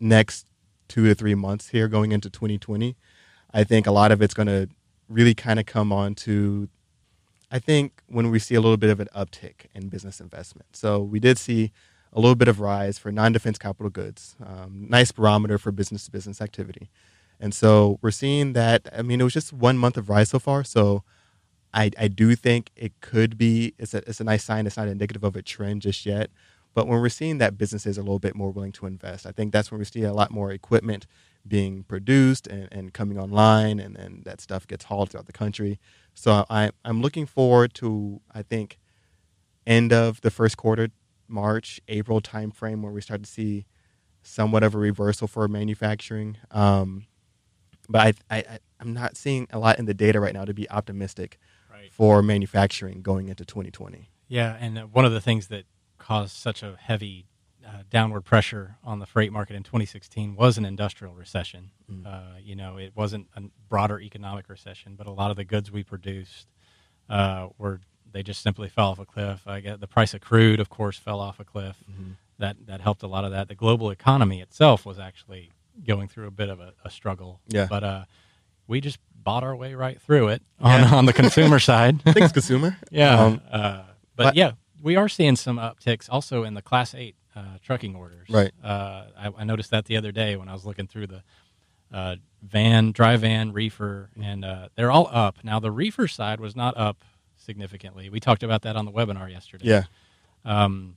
next two to three months here going into 2020. I think a lot of it's going to really kind of come on to I think when we see a little bit of an uptick in business investment. So we did see a little bit of rise for non-defense capital goods, um, nice barometer for business-to-business activity, and so we're seeing that. I mean, it was just one month of rise so far, so I, I do think it could be. It's a it's a nice sign. It's not indicative of a trend just yet. But when we're seeing that businesses are a little bit more willing to invest, I think that's when we see a lot more equipment being produced and, and coming online, and then that stuff gets hauled throughout the country. So I, I'm looking forward to, I think, end of the first quarter, March, April timeframe, where we start to see somewhat of a reversal for manufacturing. Um, but I, I, I'm not seeing a lot in the data right now to be optimistic Right. for manufacturing going into 2020. Yeah, and uh, one of the things that caused such a heavy uh, downward pressure on the freight market in 2016 was an industrial recession. Uh, you know, it wasn't a broader economic recession, but a lot of the goods we produced uh, were they just simply fell off a cliff. I get the price of crude, of course, fell off a cliff. That that helped a lot of that. The global economy itself was actually going through a bit of a, a struggle. Yeah. but uh, we just bought our way right through it on Yeah. on the consumer *laughs* side. Thanks, consumer. Yeah. Um, uh, but, but- yeah, we are seeing some upticks also in the Class 8 uh, trucking orders. Right. Uh, I, I noticed that the other day when I was looking through the uh, van, dry van, reefer, and uh, they're all up. Now, the reefer side was not up significantly. We talked about that on the webinar yesterday. yeah, Um,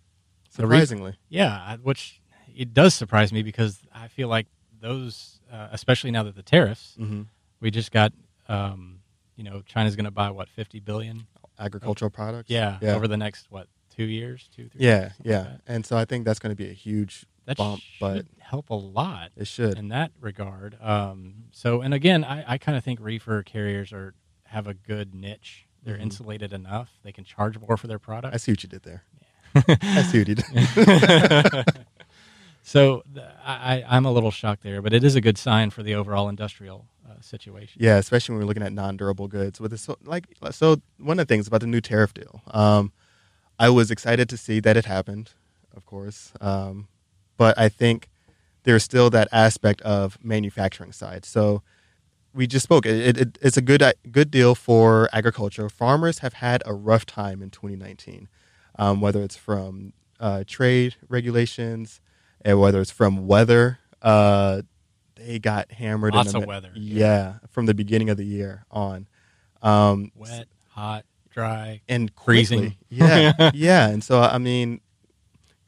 surprisingly. yeah, which it does surprise me because I feel like those, uh, especially now that the tariffs, hmm we just got, um, you know, China's going to buy what, 50 billion? Agricultural products. Yeah, yeah. over the next what two years, two, three. Yeah, years, yeah. like. And so I think that's going to be a huge That bump, should but help a lot it should. in that regard. Um, so, and again, I, I kind of think reefer carriers are have a good niche. They're Mhm. insulated enough; they can charge more for their product. I see what you did there. *laughs* I see what you did. *laughs* so, I- I'm a little shocked there, but it is a good sign for the overall industrial uh, situation. Yeah, especially when we're looking at non-durable goods. With this, like, so one of the things about the new tariff deal, um, I was excited to see that it happened, of course, um, but I think there's still that aspect of manufacturing side. So we just spoke. It, it, it's a good good deal for agriculture. Farmers have had a rough time in 2019, um, whether it's from uh, trade regulations and whether it's from weather. Uh, they got hammered. Lots in the, of weather, Yeah, yeah. from the beginning of the year on. Um, Wet, hot, dry. and Freezing. Yeah, *laughs* yeah. And so I mean,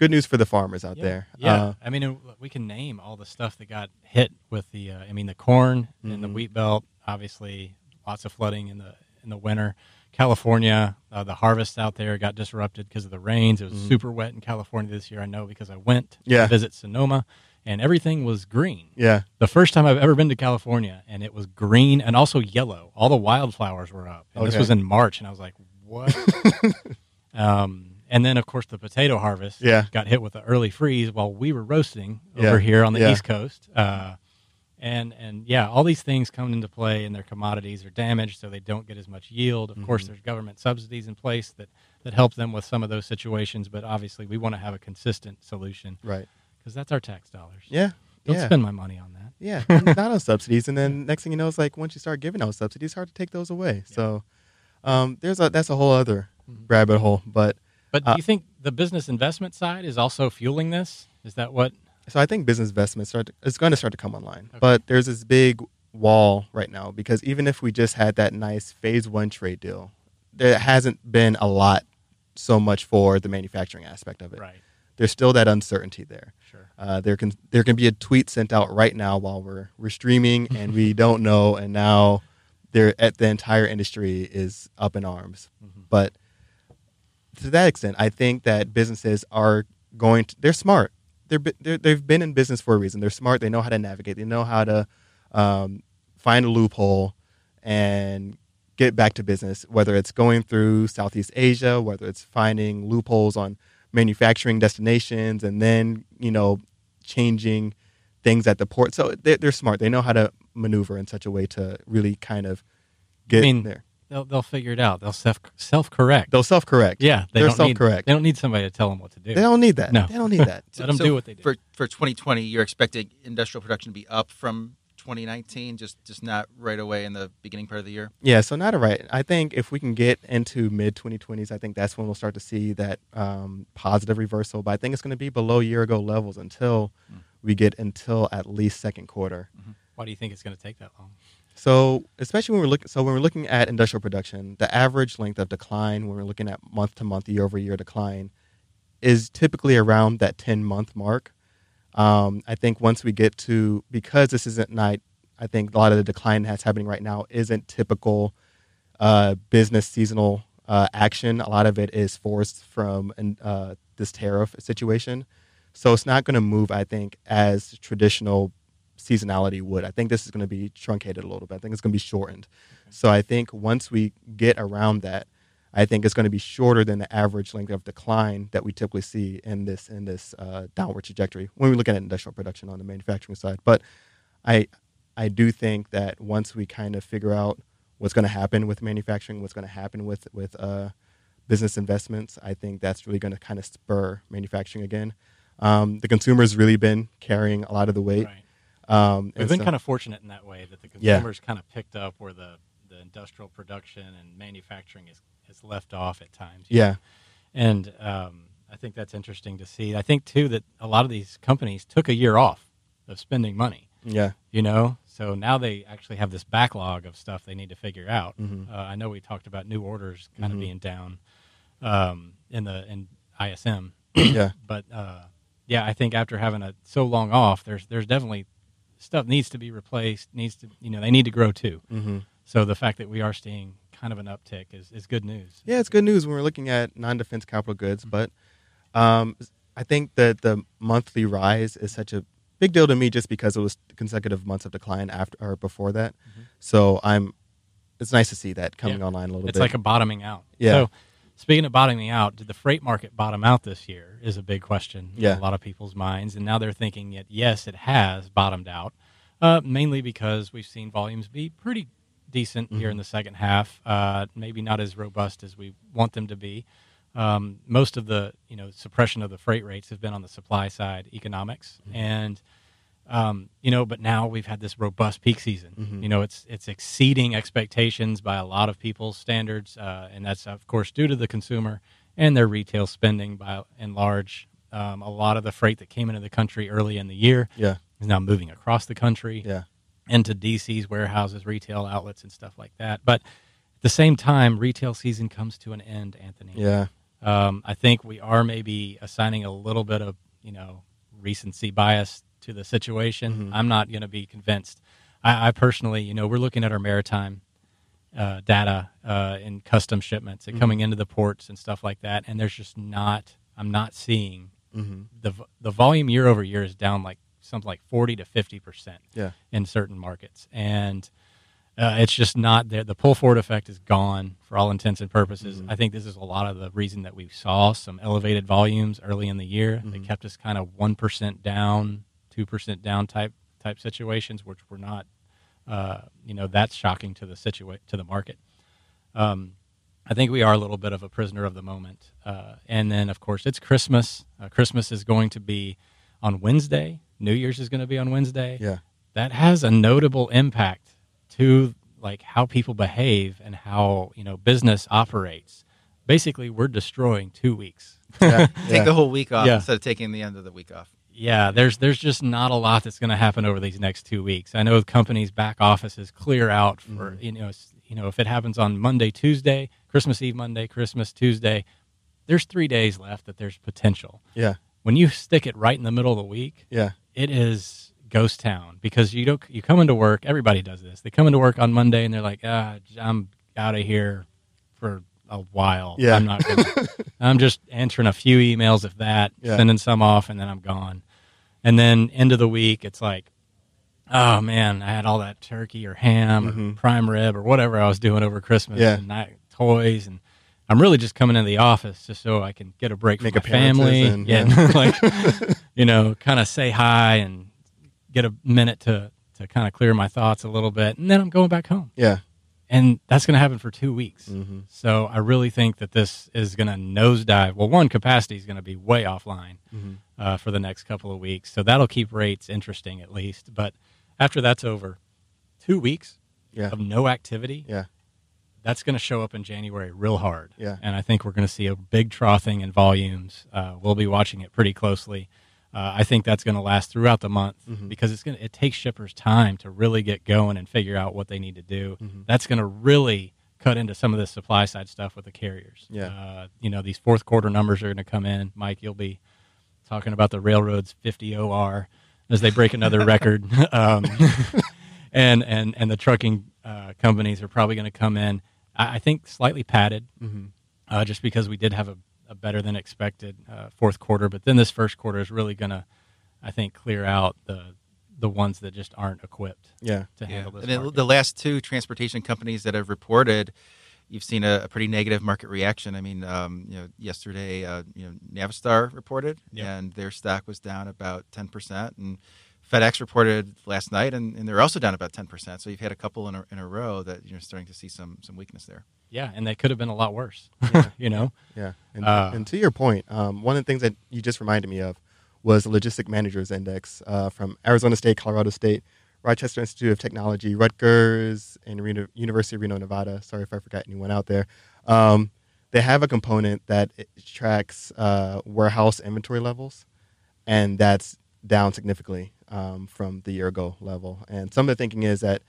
good news for the farmers out Yeah, there. Yeah, Uh, I mean, we can name all the stuff that got hit with the. Uh, I mean, the corn and the Mhm. wheat belt. Obviously, lots of flooding in the in the winter. California, uh, the harvest out there got disrupted because of the rains. It was Mhm. super wet in California this year. I know because I went Yeah. to visit Sonoma, and everything was green. yeah, The first time I've ever been to California, and it was green and also yellow. All the wildflowers were up. And This was in March, and I was like, "What?" *laughs* um, and then, of course, the potato harvest Yeah. got hit with the early freeze while we were roasting Yeah. over here on the Yeah. East Coast. Uh, and and yeah, all these things come into play, and their commodities are damaged, so they don't get as much yield. Of course, Mhm. there's government subsidies in place that that help them with some of those situations. But obviously, we want to have a consistent solution right. because that's our tax dollars. Yeah, Don't yeah, spend my money on that. yeah. not on *laughs* subsidies, and then next thing you know, it's like once you start giving out subsidies, it's hard to take those away. So um, there's a that's a whole other Mhm. rabbit hole. But But do Uh, you think the business investment side is also fueling this? Is that what? so I think business investments start to, it's going to start to come online. Okay. But there's this big wall right now because even if we just had that nice phase one trade deal, there hasn't been a lot so much for the manufacturing aspect of it. Right. There's still that uncertainty there. Sure. Uh, there can there can be a tweet sent out right now while we're we're streaming *laughs* and we don't know, and now there at the entire industry is up in arms. Mhm. But to that extent, I think that businesses are going to they're smart. They're, they're, they've been in business for a reason. They're smart. They know how to navigate. They know how to um, find a loophole and get back to business. Whether it's going through Southeast Asia, whether it's finding loopholes on manufacturing destinations, and then you know changing things at the port. So they're, they're smart. They know how to maneuver in such a way to really kind of get mean, there. They'll they'll figure it out. They'll self self correct. They'll self correct. Yeah, they they're self-correct. They don't need somebody to tell them what to do. They don't need that. No. They don't need that. *laughs* Let them So do what they do. For for 2020, you're expecting industrial production to be up from 2019, just just not right away in the beginning part of the year. Yeah, so not a right. I think if we can get into mid 2020s, I think that's when we'll start to see that um, positive reversal. But I think it's going to be below year ago levels until Mm. we get until at least second quarter. Why do you think it's going to take that long? So especially when we're looking, so when we're looking at industrial production, the average length of decline when we're looking at month to month, year over year decline, is typically around that 10 month mark. Um, I think once we get to because this isn't night, I think a lot of the decline that's happening right now isn't typical uh, business seasonal uh, action. A lot of it is forced from uh, this tariff situation, so it's not going to move. I think as traditional seasonality would. I think this is going to be truncated a little bit. I think it's going to be shortened. So I think once we get around that, I think it's going to be shorter than the average length of decline that we typically see in this in this uh, downward trajectory when we look at industrial production on the manufacturing side. But I I do think that once we kind of figure out what's going to happen with manufacturing, what's going to happen with with uh, business investments, I think that's really going to kind of spur manufacturing again. Um, the consumer's really been carrying a lot of the weight. Right. Um, We've been so- kind of fortunate in that way that the Yeah. consumers kind of picked up where the, the industrial production and manufacturing is, is left off at times. you know? yeah, And um, I think that's interesting to see. I think, too, that a lot of these companies took a year off of spending money, yeah, you know? So now they actually have this backlog of stuff they need to figure out. Mhm. Uh, I know we talked about new orders kind Mhm. of being down um, in the in ISM, yeah, but uh, yeah, I think after having a so long off, there's there's definitely stuff needs to be replaced. Needs to you know they need to grow too. hmm So the fact that we are seeing kind of an uptick is, is good news. Yeah, it's good news when we're looking at non-defense capital goods, but um, I think that the monthly rise is such a big deal to me just because it was consecutive months of decline after or before that. So I'm. It's nice to see that coming Yeah. online a little It's bit. It's like a bottoming out. Yeah. So, speaking of bottoming out, did the freight market bottom out this year? Is a big question Yeah. in a lot of people's minds, and now they're thinking that yes, it has bottomed out, uh, mainly because we've seen volumes be pretty decent here Mm-hmm. in the second half. Uh, maybe not as robust as we want them to be. Um, most of the you know suppression of the freight rates have been on the supply side, economics, Mm-hmm. and um, you know, but now we've had this robust peak season. Mm-hmm. You know, it's it's exceeding expectations by a lot of people's standards, uh, and that's of course due to the consumer and their retail spending by and large. Um, a lot of the freight that came into the country early in the year yeah, is now moving across the country yeah, into DC's warehouses, retail outlets, and stuff like that. But at the same time, retail season comes to an end, Anthony. yeah, Um, I think we are maybe assigning a little bit of you know recency bias to the situation. I'm not going to be convinced. I, I personally, you know, we're looking at our maritime uh, data uh, in custom shipments and coming into the ports and stuff like that, and there's just not. I'm not seeing mm-hmm. the the volume year over year is down like something like 40 to 50 percent yeah, in certain markets, and uh, it's just not there. The pull forward effect is gone for all intents and purposes. I think this is a lot of the reason that we saw some elevated volumes early in the year. They kept us kind of one percent down, two percent down type type situations, which were not, uh, you know, that's shocking to the situa- to the market. Um, I think we are a little bit of a prisoner of the moment. Uh, and then, of course, it's Christmas. Uh, Christmas is going to be on Wednesday. New Year's is going to be on Wednesday yeah, that has a notable impact to like how people behave and how you know business operates basically we're destroying two weeks yeah, *laughs* Take yeah. the whole week off Yeah. instead of taking the end of the week off. Yeah there's there's just not a lot that's going to happen over these next two weeks. I know companies back offices clear out for you know you know if it happens on monday tuesday christmas eve monday christmas tuesday there's three days left that there's potential. Yeah, when you stick it right in the middle of the week yeah, it is ghost town because you don't you come into work everybody does this. They come into work on monday and they're like ah i'm out of here for a while Yeah. i'm not gonna, *laughs* i'm just answering a few emails if that Yeah. sending some off and then i'm gone and then end of the week it's like oh man i had all that turkey or ham or prime rib or whatever i was doing over christmas Mm-hmm. Yeah. and I, toys and i'm really just coming into the office just so i can get a break from Make my family and- yeah, yeah. *laughs* like *laughs* you know kind of say hi and get a minute to to kind of clear my thoughts a little bit, and then I'm going back home. yeah, And that's going to happen for two weeks. mm-hmm. So I really think that this is going to nosedive. Well, one capacity is going to be way offline Mm-hmm. uh, for the next couple of weeks, so that'll keep rates interesting at least. But after that's over, two weeks yeah, of no activity, yeah, that's going to show up in January real hard. Yeah. And I think we're going to see a big troughing in volumes. Uh, we'll be watching it pretty closely. Uh, I think that's going to last throughout the month Mm-hmm. because it's going it takes shippers time to really get going and figure out what they need to do. Mm-hmm. That's going to really cut into some of the supply side stuff with the carriers. Yeah. Uh, you know, these fourth quarter numbers are going to come in. Mike, you'll be talking about the railroads 50 OR as they break another *laughs* record. *laughs* Um, and, and, and the trucking uh, companies are probably going to come in, I, I think, slightly padded Mm-hmm. uh, just because we did have a, a better than expected uh, fourth quarter. But then this first quarter is really going to, I think, clear out the the ones that just aren't equipped yeah, to handle this. And then market. the last two transportation companies that have reported, you've seen a, a pretty negative market reaction. I mean, um, you know, yesterday, uh, you know, Navistar reported, Yep. and their stock was down about ten percent, and FedEx reported last night, and, and they're also down about ten percent. So you've had a couple in a, in a row that you're starting to see some some weakness there. Yeah, and they could have been a lot worse. *laughs* you know, yeah. And, Uh, and to your point, um, one of the things that you just reminded me of was the Logistic Managers Index uh, from Arizona State, Colorado State, Rochester Institute of Technology, Rutgers, and Reno, University of Reno, Nevada. Sorry if I forgot anyone out there. Um, they have a component that tracks uh, warehouse inventory levels, and that's down significantly um, from the year ago level. And some of the thinking is that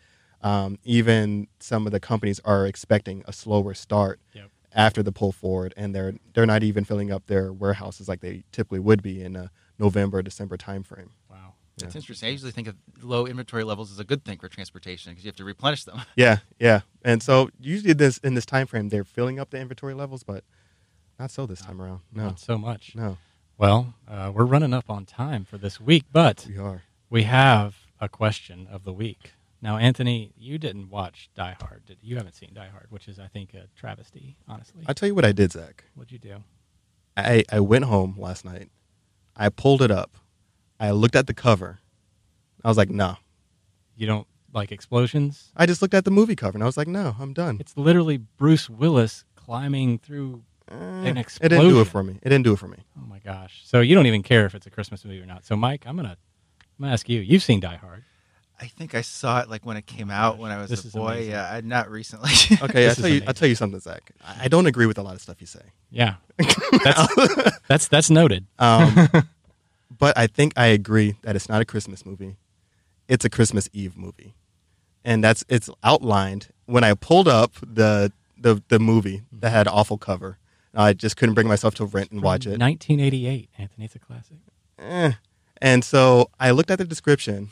um, even some of the companies are expecting a slower start Yep. after the pull forward, and they're they're not even filling up their warehouses like they typically would be in a November December timeframe. wow. That's interesting. I usually think of low inventory levels as a good thing for transportation because you have to replenish them. *laughs* Yeah, yeah. And so usually this in this time frame they're filling up the inventory levels, but not so this time around. No, Not so much. no, Well, uh, we're running up on time for this week, but we are. we have a question of the week. Now, Anthony, you didn't watch Die Hard. Did you? haven't seen Die Hard, which is, I think, a travesty. Honestly, I'll tell you what I did, Zach. what'd you do? I, I went home last night. I pulled it up. I looked at the cover. I was like, no. You don't like explosions? I just looked at the movie cover and I was like, no, I'm done. It's literally Bruce Willis climbing through. Eh, an it didn't do it for me. It didn't do it for me. Oh my gosh! So you don't even care if it's a Christmas movie or not. So, Mike, I'm gonna, I'm gonna ask you. You've seen Die Hard. I think I saw it like when it came out when I was This a boy. amazing. Yeah, I- not recently. *laughs* Okay, I'll tell you. amazing. I'll tell you something, Zach. I I don't agree with a lot of stuff you say. Yeah, *laughs* that's that's that's noted. Um, *laughs* but I think I agree that it's not a Christmas movie. It's a Christmas Eve movie, and that's it's outlined when I pulled up the the the movie that had awful cover. I just couldn't bring myself to rent and watch it. 1988, Anthony. It's a classic. Eh. And so I looked at the description,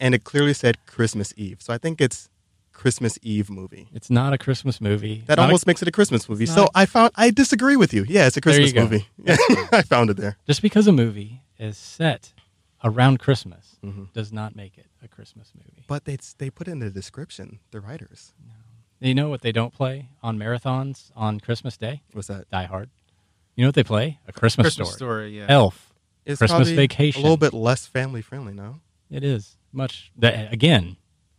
and it clearly said Christmas Eve. So I think it's Christmas Eve movie. It's not a Christmas movie. That Not a- almost makes it a Christmas movie. So not- I found I disagree with you. Yeah, it's a Christmas movie. Yeah, *laughs* I found it there. just because a movie is set around Christmas Mhm. does not make it a Christmas movie. But they they put in the description. The writers. You know what they don't play on marathons on Christmas Day? What's that? Die Hard. You know what they play? A Christmas, Christmas story. story. Yeah. Elf. It's Christmas probably Vacation. A little bit less family friendly, no? It is much. That, again,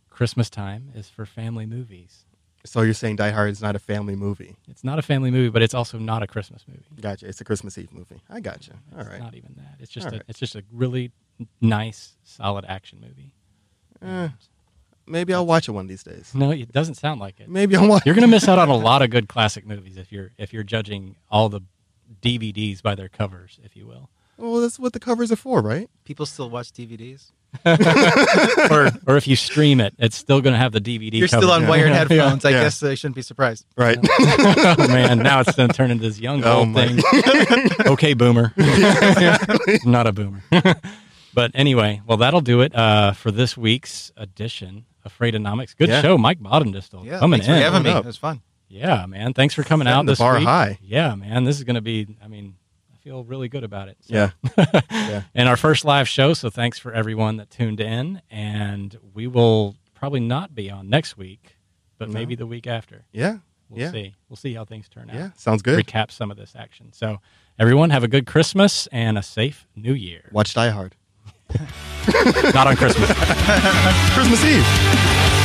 Christmas time is for family movies. So you're saying Die Hard is not a family movie? It's not a family movie, but it's also not a Christmas movie. Gotcha. It's a Christmas Eve movie. I gotcha. All It's right. not even that. It's just All a, right. it's just a really nice, solid action movie. Eh, maybe I'll watch it one of these days. No, it doesn't sound like it. Maybe I'll watch. You're going to miss out on a *laughs* lot of good classic movies if you're if you're judging all the DVDs by their covers, if you will, Well, that's what the covers are for, right? People still watch DVDs. *laughs* or or if you stream it, it's still going to have the DVD. You're cover. still on Yeah. wired Yeah. headphones. I Yeah. guess I shouldn't be surprised. Right. *laughs* oh man, now it's going to turn into this young Oh, old my- thing. *laughs* okay, boomer. Not a boomer. but anyway, well, that'll do it uh, for this week's edition of Freightonomics. Good Yeah. show, Mike Baudendistel Yeah. coming thanks in. for having me. Up. It was fun. Yeah, man. Thanks for coming Setting out the this bar week. high. Yeah, man. This is going to be. I mean, I feel really good about it. So- Yeah. *laughs* Yeah. and our first live show. So thanks for everyone that tuned in, and we will probably not be on next week, but No. maybe the week after. Yeah. We'll yeah. see. We'll see how things turn out. Yeah. Sounds good. Recap some of this action. So everyone have a good Christmas and a safe New Year. Watch Die Hard. *laughs* not on Christmas. *laughs* Christmas Eve.